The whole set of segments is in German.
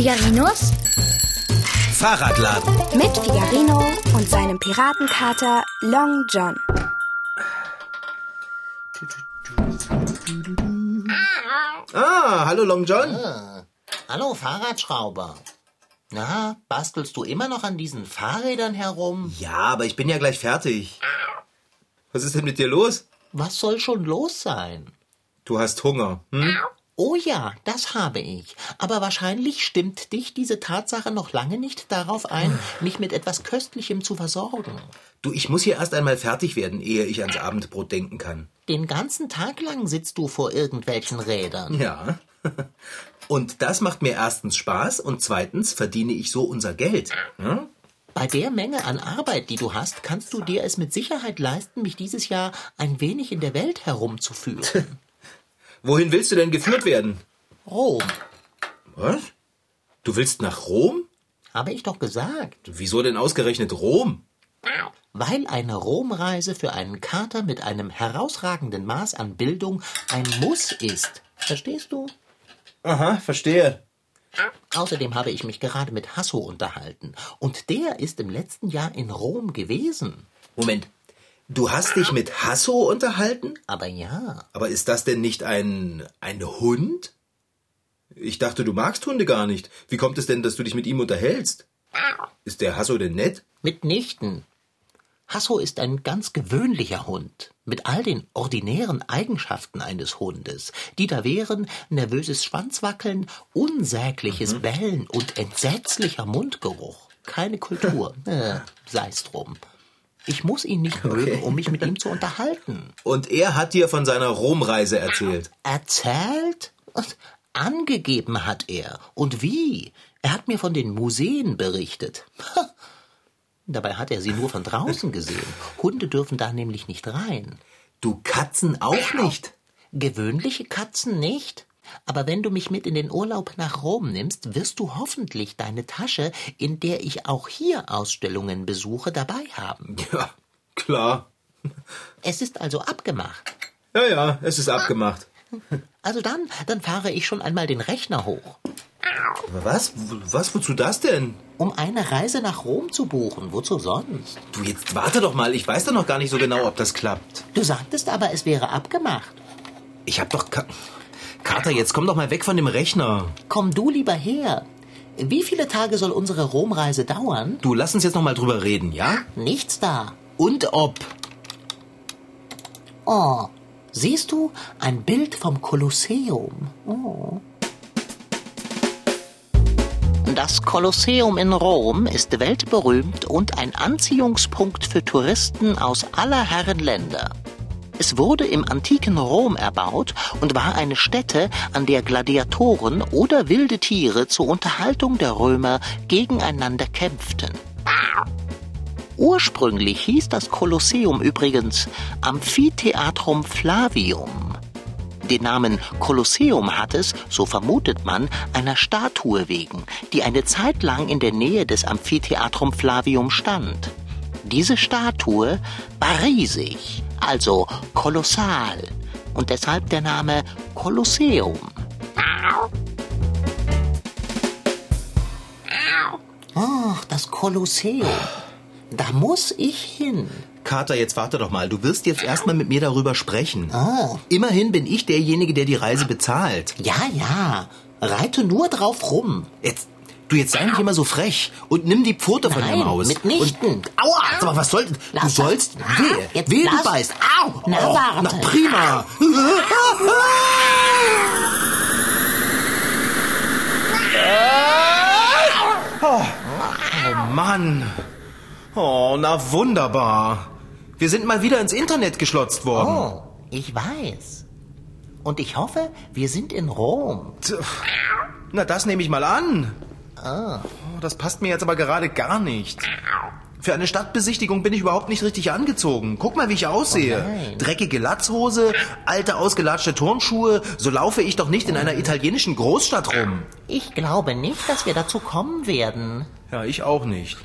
Figarinos Fahrradladen. mit Figarino und seinem Piratenkater Long John. Ah, hallo Long John. Hallo, Fahrradschrauber. Na, bastelst du immer noch an diesen Fahrrädern herum? Ja, aber ich bin ja gleich fertig. Was ist denn mit dir los? Was soll schon los sein? Du hast Hunger. Hm? Oh ja, das habe ich. Aber wahrscheinlich stimmt dich diese Tatsache noch lange nicht darauf ein, mich mit etwas Köstlichem zu versorgen. Du, ich muss hier erst einmal fertig werden, ehe ich ans Abendbrot denken kann. Den ganzen Tag lang sitzt du vor irgendwelchen Rädern. Ja. Und das macht mir erstens Spaß und zweitens verdiene ich so unser Geld. Hm? Bei der Menge an Arbeit, die du hast, kannst du dir es mit Sicherheit leisten, mich dieses Jahr ein wenig in der Welt herumzuführen. Wohin willst du denn geführt werden? Rom, Was? Du willst nach Rom? habe ich doch gesagt. Wieso denn ausgerechnet Rom? Weil eine Romreise für einen Kater mit einem herausragenden Maß an Bildung ein Muss ist. Verstehst du? Aha, verstehe. Außerdem habe ich mich gerade mit Hasso unterhalten. Und der ist im letzten Jahr in Rom gewesen. Moment. Du hast dich mit Hasso unterhalten? Aber ja, Aber ist das denn nicht ein, ein Hund? Ich dachte, du magst Hunde gar nicht. Wie kommt es denn, dass du dich mit ihm unterhältst? Ist der Hasso denn nett? mitnichten. Hasso ist ein ganz gewöhnlicher Hund, mit all den ordinären Eigenschaften eines Hundes, die da wären nervöses Schwanzwackeln, unsägliches Bellen und entsetzlicher Mundgeruch. Keine Kultur. äh, sei's drum. Ich muss ihn nicht mögen, um mich mit ihm zu unterhalten. Und er hat dir von seiner Romreise erzählt. Erzählt? Angegeben hat er. Und wie? Er hat mir von den Museen berichtet. Dabei hat er sie nur von draußen gesehen. Hunde dürfen da nämlich nicht rein. Du Katzen auch nicht. Gewöhnliche Katzen nicht. Aber wenn du mich mit in den Urlaub nach Rom nimmst, wirst du hoffentlich deine Tasche, in der ich auch hier Ausstellungen besuche, dabei haben. Ja, klar. Es ist also abgemacht. Ja, ja, es ist abgemacht. Also dann, dann fahre ich schon einmal den Rechner hoch. Was? Was, wozu das denn? Um eine Reise nach Rom zu buchen. Wozu sonst? Du, jetzt warte doch mal. Ich weiß doch noch gar nicht so genau, ob das klappt. Du sagtest aber, es wäre abgemacht. Ich hab doch... Ka Kater, jetzt komm doch mal weg von dem Rechner. Komm du lieber her. Wie viele Tage soll unsere Romreise dauern? Du, lass uns jetzt noch mal drüber reden, ja? Nichts da. Und ob. Oh, siehst du? Ein Bild vom Kolosseum. Oh. Das Kolosseum in Rom ist weltberühmt und ein Anziehungspunkt für Touristen aus aller Herren Länder. Es wurde im antiken Rom erbaut und war eine Stätte, an der Gladiatoren oder wilde Tiere zur Unterhaltung der Römer gegeneinander kämpften. Ursprünglich hieß das Kolosseum übrigens Amphitheatrum Flavium. Den Namen Kolosseum hat es, so vermutet man, einer Statue wegen, die eine Zeit lang in der Nähe des Amphitheatrum Flavium stand. Diese Statue war riesig, also kolossal, und deshalb der Name Kolosseum. Ach, das Kolosseum. Da muss ich hin. Kater, jetzt warte doch mal. Du wirst jetzt erstmal mit mir darüber sprechen. Oh. Immerhin bin ich derjenige, der die Reise bezahlt. Ja, ja. Reite nur drauf rum. Jetzt, du jetzt sei nicht immer so frech und nimm die Pfote von Nein, dem Haus. mitnichten. Und, aua, sag mal, was soll, du Lass sollst, das. Ah, wehe, jetzt wehe, du beißt. Au, Na, oh, warte. na prima. Oh, oh Mann. Oh, na wunderbar. Wir sind mal wieder ins Internet geschlotzt worden. Oh, ich weiß. Und ich hoffe, wir sind in Rom. Na, das nehme ich mal an. Oh, das passt mir jetzt aber gerade gar nicht. Für eine Stadtbesichtigung bin ich überhaupt nicht richtig angezogen. Guck mal, wie ich aussehe. Oh. Dreckige Latzhose, alte ausgelatschte Turnschuhe. So laufe ich doch nicht in einer italienischen Großstadt rum. Ich glaube nicht, dass wir dazu kommen werden. Ja, ich auch nicht.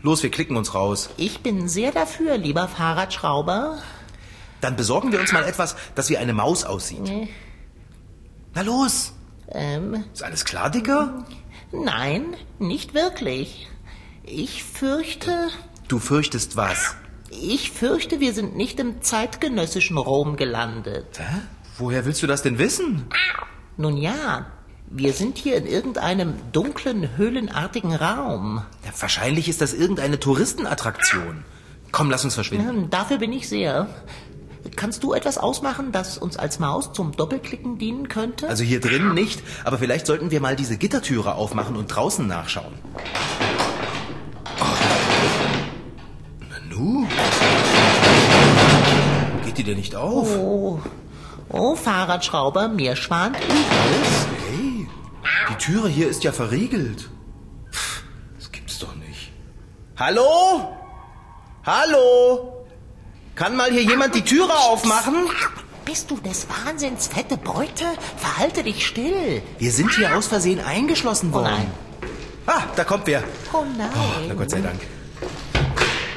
Los, wir klicken uns raus. Ich bin sehr dafür, lieber Fahrradschrauber. Dann besorgen wir uns mal etwas, das wie eine Maus aussieht. Na los. Ähm, Ist alles klar, Dicker? Nein, nicht wirklich. Ich fürchte, Du fürchtest was? ich fürchte, wir sind nicht im zeitgenössischen Rom gelandet. Hä? Woher willst du das denn wissen? Nun ja, wir sind hier in irgendeinem dunklen, höhlenartigen Raum. Ja, wahrscheinlich ist das irgendeine Touristenattraktion. Komm, lass uns verschwinden. Hm, Dafür bin ich sehr. Kannst du etwas ausmachen, das uns als Maus zum Doppelklicken dienen könnte? Also hier drinnen nicht, aber vielleicht sollten wir mal diese Gittertüre aufmachen und draußen nachschauen. Oh. Nanu? Geht die denn nicht auf? oh, oh, Fahrradschrauber, mir schwant Übles. Hey, die Türe hier ist ja verriegelt. Das gibt's doch nicht. Hallo? Hallo? Kann mal hier jemand die Türe aufmachen? Bist du des Wahnsinns fette Beute? Verhalte dich still. Wir sind hier aus Versehen eingeschlossen worden. nein. Ah, da kommt wer. Oh nein. Na Gott sei Dank.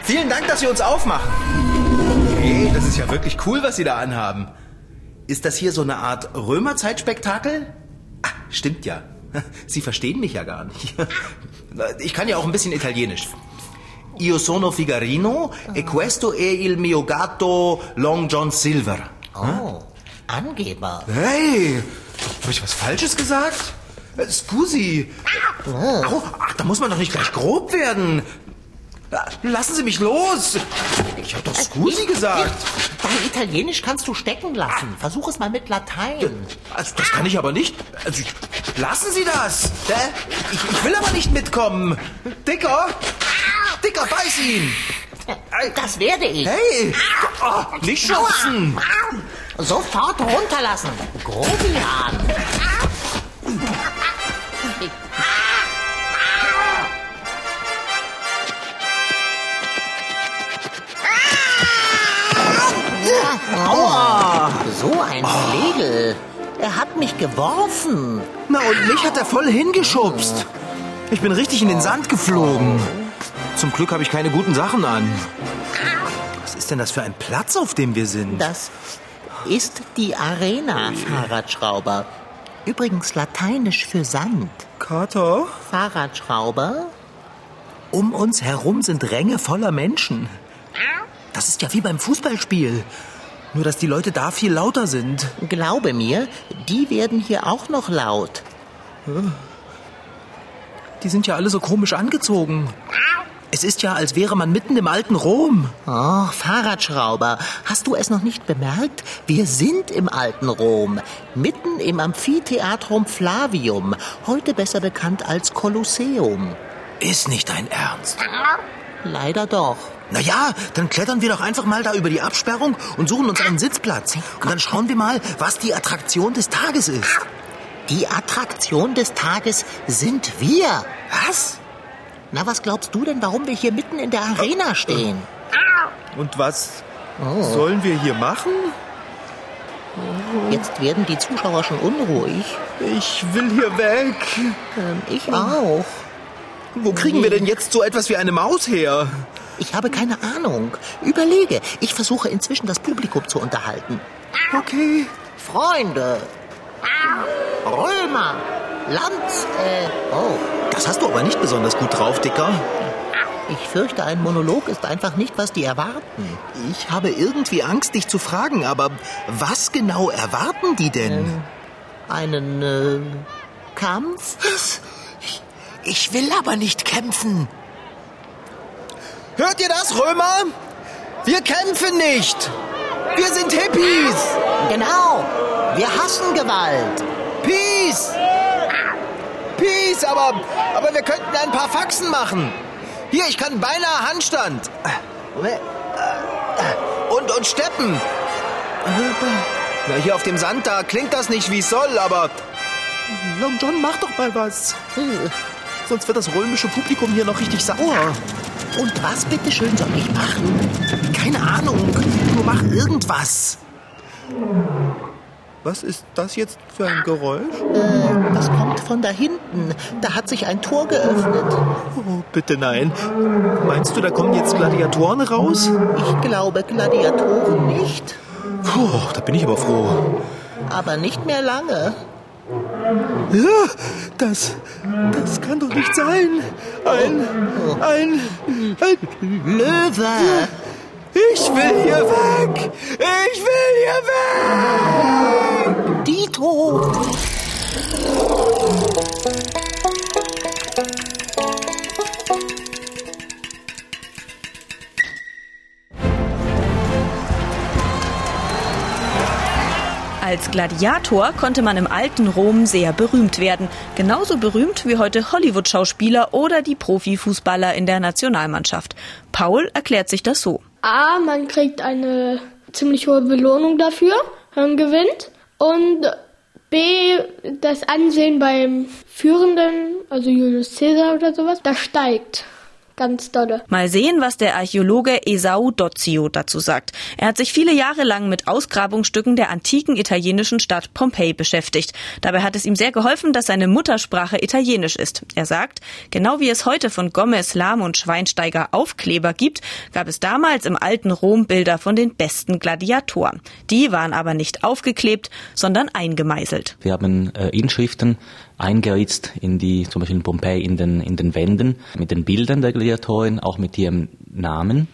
Vielen Dank, dass Sie uns aufmachen. Hey, das ist ja wirklich cool, was Sie da anhaben. Ist das hier so eine Art Römerzeitspektakel? Ah, stimmt ja. Sie verstehen mich ja gar nicht. Ich kann ja auch ein bisschen Italienisch. Io sono Figarino e questo è il mio gatto Long John Silver. Oh, Angeber. Hey, habe ich was Falsches gesagt? Äh, Scusi. Au, ach, da muss man doch nicht gleich grob werden. Ah, Lassen Sie mich los. Ich habe doch Scusi gesagt. Dein Italienisch kannst du stecken lassen. Versuch es mal mit Latein. Also, das kann ich aber nicht. Also, ich, lassen Sie das. Ich, ich will aber nicht mitkommen. Dicker. Dicker, beiß ihn. Das werde ich. Hey, oh, nicht schubsen. Sofort runterlassen. Grobian. Aua. So ein Flegel. Er hat mich geworfen. Na, und mich hat er voll hingeschubst. Ich bin richtig in den Sand geflogen. Zum Glück habe ich keine guten Sachen an. Was ist denn das für ein Platz, auf dem wir sind? Das ist die Arena, Fahrradschrauber. Übrigens lateinisch für Sand. Kater? Fahrradschrauber? Um uns herum sind Ränge voller Menschen. Das ist ja wie beim Fußballspiel. Nur, dass die Leute da viel lauter sind. Glaube mir, die werden hier auch noch laut. Die sind ja alle so komisch angezogen. Es ist ja, als wäre man mitten im alten Rom. Oh, Fahrradschrauber, hast du es noch nicht bemerkt? Wir sind im alten Rom, mitten im Amphitheatrum Flavium, heute besser bekannt als Kolosseum. Ist nicht dein Ernst. Leider doch. Na ja, dann klettern wir doch einfach mal da über die Absperrung und suchen uns einen Sitzplatz. Und dann schauen wir mal, was die Attraktion des Tages ist. Die Attraktion des Tages sind wir. Was? Na, was glaubst du denn, warum wir hier mitten in der Arena stehen? Und was sollen wir hier machen? Jetzt werden die Zuschauer schon unruhig. Ich will hier weg. Ähm, ich auch. Wo kriegen wir denn jetzt so etwas wie eine Maus her? Ich habe keine Ahnung. Überlege. Ich versuche inzwischen das Publikum zu unterhalten. Okay. Freunde. Römer. Lanz. Äh, oh. Das hast du aber nicht besonders gut drauf, Dicker. Ich fürchte, ein Monolog ist einfach nicht, was die erwarten. Ich habe irgendwie Angst, dich zu fragen, aber was genau erwarten die denn? Einen, äh, Kampf? Ich, ich will aber nicht kämpfen. Hört ihr das, Römer? Wir kämpfen nicht. Wir sind Hippies. Genau. Wir hassen Gewalt. Peace. Peace, aber, aber wir könnten ein paar Faxen machen. Hier, ich kann beinahe Handstand. Und, und steppen. Na, hier auf dem Sand, da klingt das nicht, wie es soll, aber... Long John, mach doch mal was. Sonst wird das römische Publikum hier noch richtig sauer. Und was bitteschön soll ich machen? Keine Ahnung. Nur mach irgendwas. Was ist das jetzt für ein Geräusch? Das kommt von da hinten. Da hat sich ein Tor geöffnet. Oh, bitte nein. Meinst du, da kommen jetzt Gladiatoren raus? Ich glaube Gladiatoren nicht. Puh, da bin ich aber froh. Aber nicht mehr lange. Ja, das, das kann doch nicht sein. Ein, ein, ein Löwe! Ich will hier weg! Ich will hier weg! Dito! Als Gladiator konnte man im alten Rom sehr berühmt werden. Genauso berühmt wie heute Hollywood-Schauspieler oder die Profifußballer in der Nationalmannschaft. Paul erklärt sich das so. A, man kriegt eine ziemlich hohe Belohnung dafür, wenn man gewinnt. Und B, das Ansehen beim Führenden, also Julius Caesar oder sowas, das steigt ganz dolle. Mal sehen, was der Archäologe Esau Dozio dazu sagt. Er hat sich viele Jahre lang mit Ausgrabungsstücken der antiken italienischen Stadt Pompeji beschäftigt. Dabei hat es ihm sehr geholfen, dass seine Muttersprache Italienisch ist. Er sagt, genau wie es heute von Gomez, Lahm und Schweinsteiger Aufkleber gibt, gab es damals im alten Rom Bilder von den besten Gladiatoren. Die waren aber nicht aufgeklebt, sondern eingemeißelt. Wir haben äh, Inschriften eingeritzt in die, zum Beispiel in Pompeji, in den, in den Wänden, mit den Bildern der Gladiatoren, auch mit ihrem Namen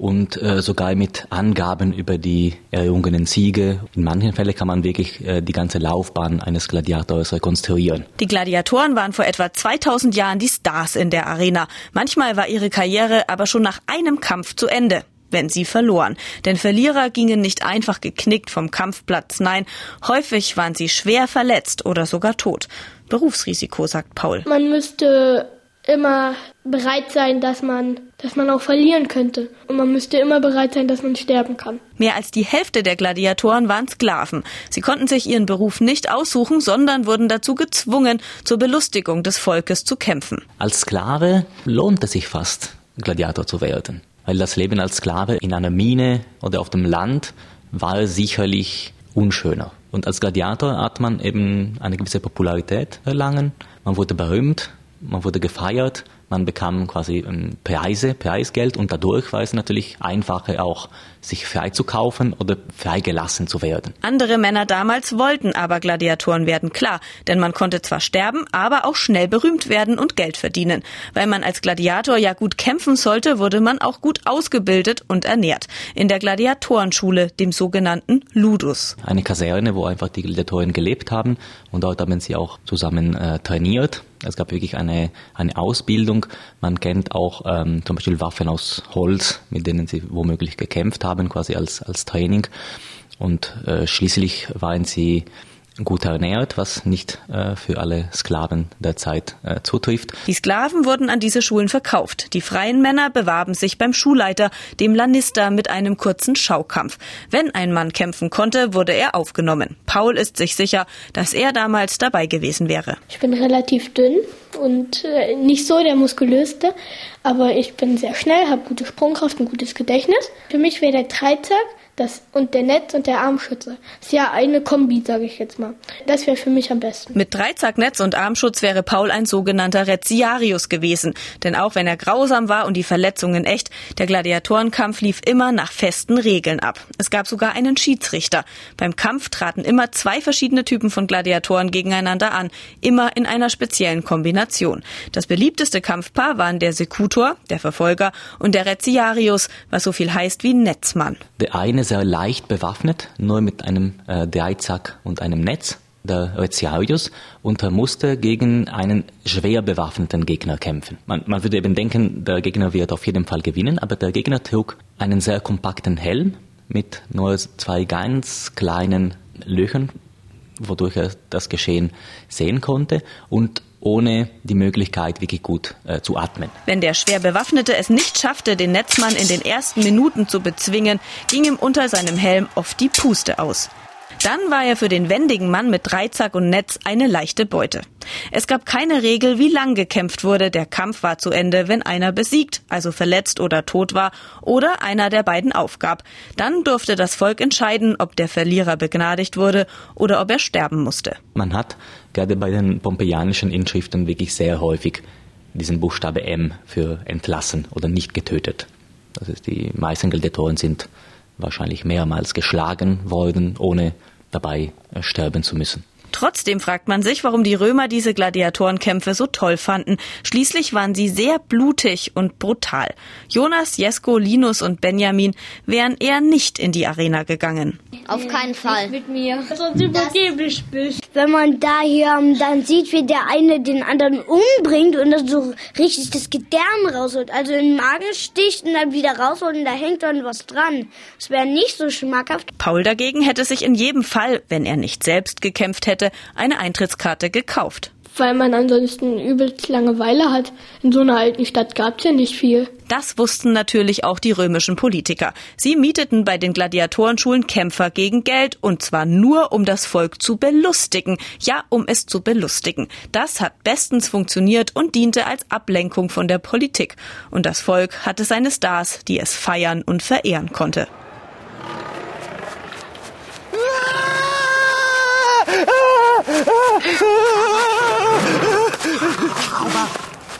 und äh, sogar mit Angaben über die errungenen Siege. In manchen Fällen kann man wirklich äh, die ganze Laufbahn eines Gladiators rekonstruieren. Die Gladiatoren waren vor etwa 2000 Jahren die Stars in der Arena. Manchmal war ihre Karriere aber schon nach einem Kampf zu Ende wenn sie verloren. Denn Verlierer gingen nicht einfach geknickt vom Kampfplatz, nein, häufig waren sie schwer verletzt oder sogar tot. Berufsrisiko, sagt Paul. Man müsste immer bereit sein, dass man, dass man auch verlieren könnte. Und man müsste immer bereit sein, dass man sterben kann. Mehr als die Hälfte der Gladiatoren waren Sklaven. Sie konnten sich ihren Beruf nicht aussuchen, sondern wurden dazu gezwungen, zur Belustigung des Volkes zu kämpfen. Als Sklave lohnt es sich fast, Gladiator zu werden. Weil das Leben als Sklave in einer Mine oder auf dem Land war sicherlich unschöner. Und als Gladiator hat man eben eine gewisse Popularität erlangen. Man wurde berühmt, man wurde gefeiert, man bekam quasi ähm, Preise, Preisgeld und dadurch war es natürlich einfacher auch, sich freizukaufen oder freigelassen zu werden. Andere Männer damals wollten aber Gladiatoren werden, klar, denn man konnte zwar sterben, aber auch schnell berühmt werden und Geld verdienen. Weil man als Gladiator ja gut kämpfen sollte, wurde man auch gut ausgebildet und ernährt. In der Gladiatorenschule, dem sogenannten Ludus. Eine Kaserne, wo einfach die Gladiatoren gelebt haben und dort haben sie auch zusammen äh, trainiert es gab wirklich eine, eine Ausbildung. Man kennt auch ähm, zum Beispiel Waffen aus Holz, mit denen sie womöglich gekämpft haben, quasi als, als Training. Und äh, schließlich waren sie gut ernährt, was nicht äh, für alle Sklaven der Zeit äh, zutrifft. Die Sklaven wurden an diese Schulen verkauft. Die freien Männer bewarben sich beim Schulleiter, dem Lannister, mit einem kurzen Schaukampf. Wenn ein Mann kämpfen konnte, wurde er aufgenommen. Paul ist sich sicher, dass er damals dabei gewesen wäre. Ich bin relativ dünn und äh, nicht so der muskulöste, aber ich bin sehr schnell, habe gute Sprungkraft, ein gutes Gedächtnis. Für mich wäre der Dreizack das, und der Netz und der Armschütze. Ist ja eine Kombi, sage ich jetzt mal. Das wäre für mich am besten. Mit Dreizacknetz und Armschutz wäre Paul ein sogenannter Reziarius gewesen. Denn auch wenn er grausam war und die Verletzungen echt, der Gladiatorenkampf lief immer nach festen Regeln ab. Es gab sogar einen Schiedsrichter. Beim Kampf traten immer zwei verschiedene Typen von Gladiatoren gegeneinander an, immer in einer speziellen Kombination. Das beliebteste Kampfpaar waren der Sekutor, der Verfolger, und der Reziarius, was so viel heißt wie Netzmann. Der eine sehr leicht bewaffnet, nur mit einem äh, Dreizack und einem Netz, der Reziarius, und er musste gegen einen schwer bewaffneten Gegner kämpfen. Man, man würde eben denken, der Gegner wird auf jeden Fall gewinnen, aber der Gegner trug einen sehr kompakten Helm mit nur zwei ganz kleinen Löchern, wodurch er das Geschehen sehen konnte und ohne die Möglichkeit, wirklich gut äh, zu atmen. Wenn der schwer Bewaffnete es nicht schaffte, den Netzmann in den ersten Minuten zu bezwingen, ging ihm unter seinem Helm oft die Puste aus. Dann war er für den wendigen Mann mit Dreizack und Netz eine leichte Beute. Es gab keine Regel, wie lang gekämpft wurde. Der Kampf war zu Ende, wenn einer besiegt, also verletzt oder tot war, oder einer der beiden aufgab. Dann durfte das Volk entscheiden, ob der Verlierer begnadigt wurde oder ob er sterben musste. Man hat gerade bei den pompeianischen Inschriften wirklich sehr häufig diesen Buchstabe M für entlassen oder nicht getötet. Das heißt, die meisten Gladiatoren sind wahrscheinlich mehrmals geschlagen worden, ohne dabei sterben zu müssen. Trotzdem fragt man sich, warum die Römer diese Gladiatorenkämpfe so toll fanden. Schließlich waren sie sehr blutig und brutal. Jonas, Jesko, Linus und Benjamin wären eher nicht in die Arena gegangen. Auf keinen Fall. Mit mir. Sonst übergeblich bist. Wenn man da hier dann sieht, wie der eine den anderen umbringt und dann so richtig das Gedärm rausholt, also in den Magen sticht und dann wieder rausholt und da hängt dann was dran. Das wäre nicht so schmackhaft. Paul dagegen hätte sich in jedem Fall, wenn er nicht selbst gekämpft hätte, eine Eintrittskarte gekauft. Weil man ansonsten übelst Langeweile hat. In so einer alten Stadt gab's ja nicht viel. Das wussten natürlich auch die römischen Politiker. Sie mieteten bei den Gladiatorenschulen Kämpfer gegen Geld und zwar nur, um das Volk zu belustigen. Ja, um es zu belustigen. Das hat bestens funktioniert und diente als Ablenkung von der Politik. Und das Volk hatte seine Stars, die es feiern und verehren konnte. Aber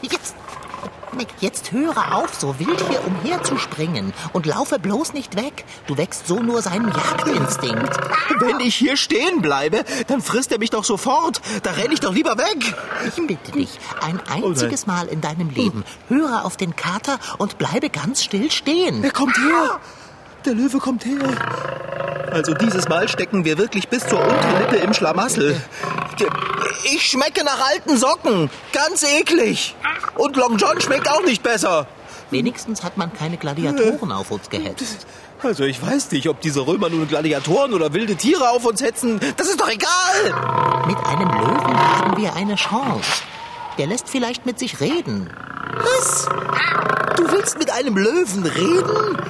jetzt, jetzt höre auf, so wild hier umherzuspringen und laufe bloß nicht weg. Du wächst so nur seinen Jagdinstinkt. Wenn ich hier stehen bleibe, dann frisst er mich doch sofort. Da renne ich doch lieber weg. Ich bitte dich, ein einziges Mal in deinem Leben, höre auf den Kater und bleibe ganz still stehen. Er kommt her. Der Löwe kommt her. Also dieses Mal stecken wir wirklich bis zur Unterlippe im Schlamassel. Ich schmecke nach alten Socken. Ganz eklig. Und Long John schmeckt auch nicht besser. Wenigstens hat man keine Gladiatoren auf uns gehetzt. Also ich weiß nicht, ob diese Römer nun Gladiatoren oder wilde Tiere auf uns hetzen. Das ist doch egal. Mit einem Löwen haben wir eine Chance. Der lässt vielleicht mit sich reden. Was? Du willst mit einem Löwen reden?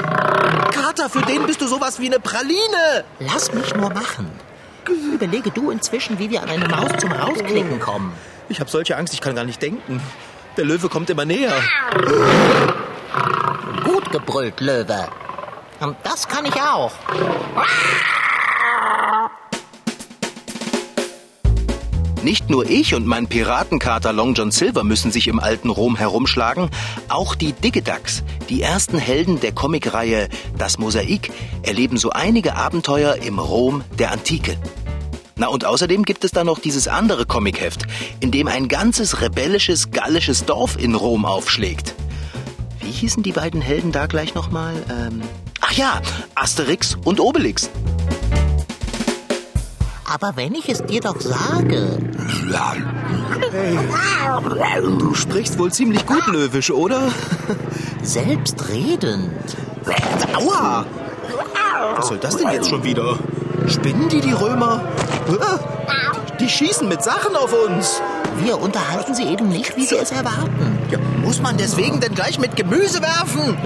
Kater, für den bist du sowas wie eine Praline. Lass mich nur machen. Überlege du inzwischen, wie wir an eine Maus zum Rausklicken kommen. Ich habe solche Angst, ich kann gar nicht denken. Der Löwe kommt immer näher. Gut gebrüllt, Löwe. Und das kann ich auch. Nicht nur ich und mein Piratenkater Long John Silver müssen sich im alten Rom herumschlagen, auch die Digidax, die ersten Helden der Comicreihe Das Mosaik, erleben so einige Abenteuer im Rom der Antike. Na und außerdem gibt es da noch dieses andere Comicheft, in dem ein ganzes rebellisches gallisches Dorf in Rom aufschlägt. Wie hießen die beiden Helden da gleich nochmal? Ähm, ach ja, Asterix und Obelix. Aber wenn ich es dir doch sage. Hey, du sprichst wohl ziemlich gut Löwisch, oder? Selbstredend. Aua! Was soll das denn jetzt schon wieder? Spinnen die, die Römer? Die schießen mit Sachen auf uns. Wir unterhalten sie eben nicht, wie sie es erwarten. Ja, muss man deswegen denn gleich mit Gemüse werfen?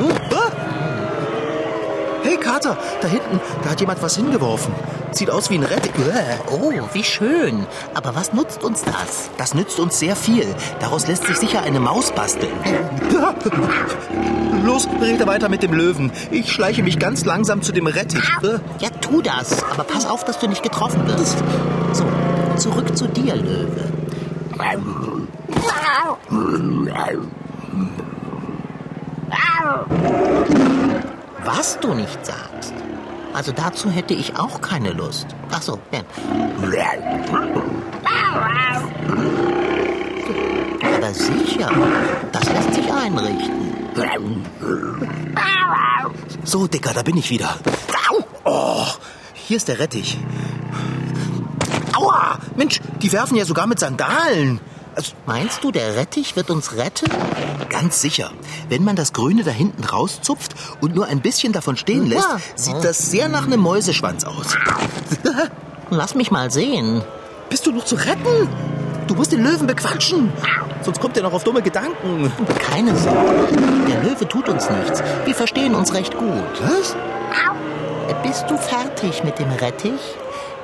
Hey, Kater, da hinten, da hat jemand was hingeworfen. Sieht aus wie ein Rettich. Oh, wie schön. Aber was nutzt uns das? Das nützt uns sehr viel. Daraus lässt sich sicher eine Maus basteln. Los, rede weiter mit dem Löwen. Ich schleiche mich ganz langsam zu dem Rettich. Ja, tu das. Aber pass auf, dass du nicht getroffen wirst. So, zurück zu dir, Löwe. Was du nicht sagst. Also dazu hätte ich auch keine Lust. Ach so, ja. Aber sicher, das lässt sich einrichten. So, Dicker, da bin ich wieder. Oh, hier ist der Rettich. Aua! Mensch, die werfen ja sogar mit Sandalen. Also, Meinst du, der Rettich wird uns retten? Ganz sicher. Wenn man das Grüne da hinten rauszupft und nur ein bisschen davon stehen lässt, Ja. sieht das sehr nach einem Mäuseschwanz aus. Lass mich mal sehen. Bist du noch zu retten? Du musst den Löwen bequatschen. Sonst kommt er noch auf dumme Gedanken. Keine Sorge. Der Löwe tut uns nichts. Wir verstehen uns recht gut. Was? Bist du fertig mit dem Rettich?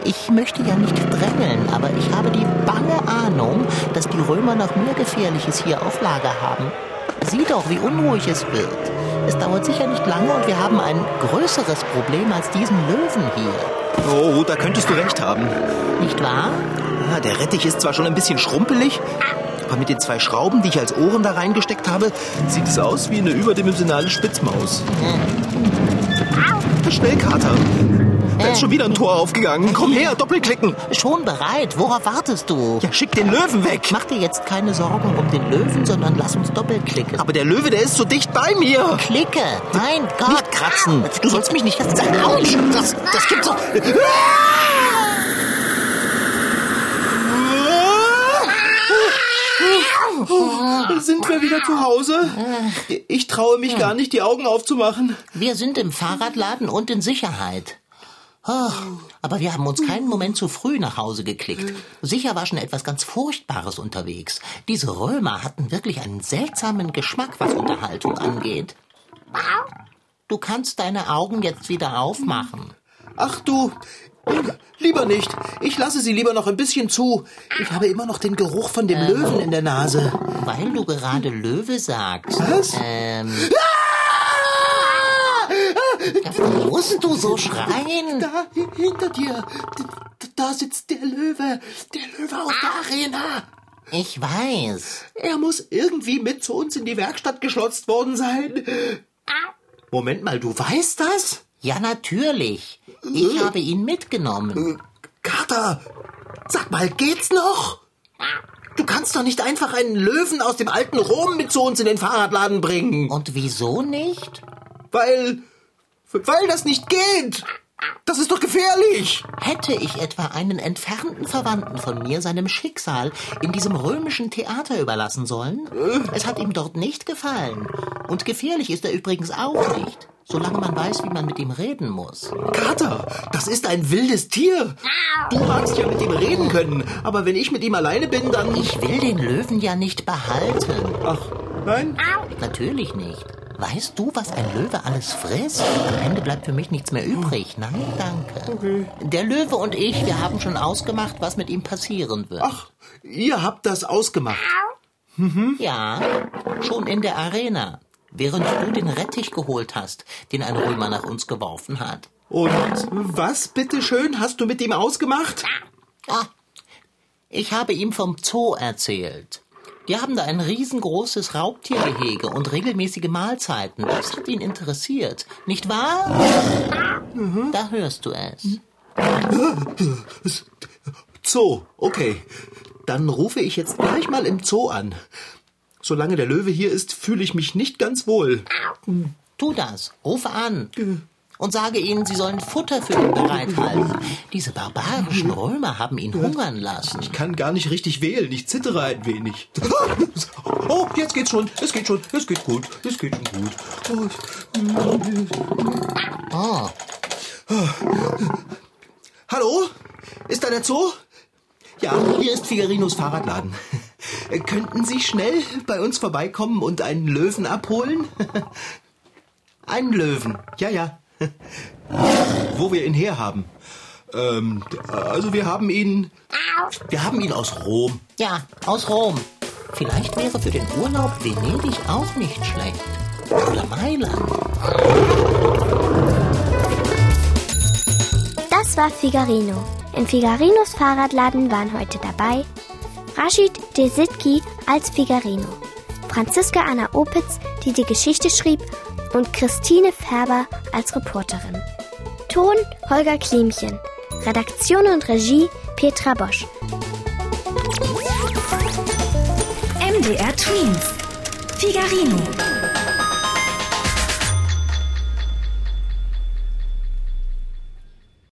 Ich möchte ja nicht drängeln, aber ich habe die bange Ahnung, dass die Römer noch mehr Gefährliches hier auf Lager haben. Sieh doch, wie unruhig es wird. Es dauert sicher nicht lange und wir haben ein größeres Problem als diesen Löwen hier. Oh, da könntest du recht haben. Nicht wahr? Ja, der Rettich ist zwar schon ein bisschen schrumpelig, aber mit den zwei Schrauben, die ich als Ohren da reingesteckt habe, sieht es aus wie eine überdimensionale Spitzmaus. Schnell, Kater. Da ist schon wieder ein Tor aufgegangen. Komm her, doppelklicken. Schon bereit. Worauf wartest du? Ja, schick den Löwen weg. Mach dir jetzt keine Sorgen um den Löwen, sondern lass uns doppelklicken. Aber der Löwe, der ist so dicht bei mir. Klicke. Mein Gott. Nicht kratzen. Du sollst mich nicht sagen. Das, das gibt's doch. Sind wir wieder zu Hause? Ich traue mich gar nicht, die Augen aufzumachen. Wir sind im Fahrradladen und in Sicherheit. Oh, aber wir haben uns keinen Moment zu früh nach Hause geklickt. Sicher war schon etwas ganz Furchtbares unterwegs. Diese Römer hatten wirklich einen seltsamen Geschmack, was Unterhaltung angeht. Du kannst deine Augen jetzt wieder aufmachen. Ach du, lieber nicht. Ich lasse sie lieber noch ein bisschen zu. Ich habe immer noch den Geruch von dem Löwen in der Nase. Weil du gerade Löwe sagst. Was? Ähm, Ah! Musst du so schreien? Da, hi- hinter dir. Da sitzt der Löwe. Der Löwe aus der Arena. Ich weiß. Er muss irgendwie mit zu uns in die Werkstatt geschlotzt worden sein. Moment mal, du weißt das? Ja, natürlich. Ich habe ihn mitgenommen. Kater, sag mal, geht's noch? Du kannst doch nicht einfach einen Löwen aus dem alten Rom mit zu uns in den Fahrradladen bringen. Und wieso nicht? Weil, weil das nicht geht. Das ist doch gefährlich. Hätte ich etwa einen entfernten Verwandten von mir seinem Schicksal in diesem römischen Theater überlassen sollen? Es hat ihm dort nicht gefallen. Und gefährlich ist er übrigens auch nicht, solange man weiß, wie man mit ihm reden muss. Kater, das ist ein wildes Tier. Du magst ja mit ihm reden können, aber wenn ich mit ihm alleine bin, dann... Ich will den Löwen ja nicht behalten. Ach, nein? Natürlich nicht. Weißt du, was ein Löwe alles frisst? Am Ende bleibt für mich nichts mehr übrig. Nein, danke. Der Löwe und ich, wir haben schon ausgemacht, was mit ihm passieren wird. Ach, ihr habt das ausgemacht. Ja, schon in der Arena. Während du den Rettich geholt hast, den ein Römer nach uns geworfen hat. Und was, bitteschön, hast du mit ihm ausgemacht? Ah, ich habe ihm vom Zoo erzählt. Die haben da ein riesengroßes Raubtiergehege und regelmäßige Mahlzeiten. Das hat ihn interessiert. Nicht wahr? Da hörst du es. Zoo, okay. Dann rufe ich jetzt gleich mal im Zoo an. Solange der Löwe hier ist, fühle ich mich nicht ganz wohl. Tu das. Rufe an. Und sage ihnen, sie sollen Futter für ihn bereithalten. Diese barbarischen Römer haben ihn hungern lassen. Ich kann gar nicht richtig wählen, ich zittere ein wenig. Oh, jetzt geht's schon, es geht schon, es geht gut, es geht schon gut. Oh. Hallo? Ist da der Zoo? Ja, hier ist Figarinos Fahrradladen. Könnten Sie schnell bei uns vorbeikommen und einen Löwen abholen? Einen Löwen, ja, ja. Wo wir ihn herhaben. Ähm, also wir haben ihn. Wir haben ihn aus Rom. ja, aus Rom. Vielleicht wäre für den Urlaub Venedig auch nicht schlecht. Oder Mailand. Das war Figarino. In Figarinos Fahrradladen waren heute dabei Rashid Desitki als Figarino, Franziska Anna Opitz, die die Geschichte schrieb, und Christine Färber als Reporterin. Ton Holger Klimchen. Redaktion und Regie Petra Bosch. MDR Twins. Figarino.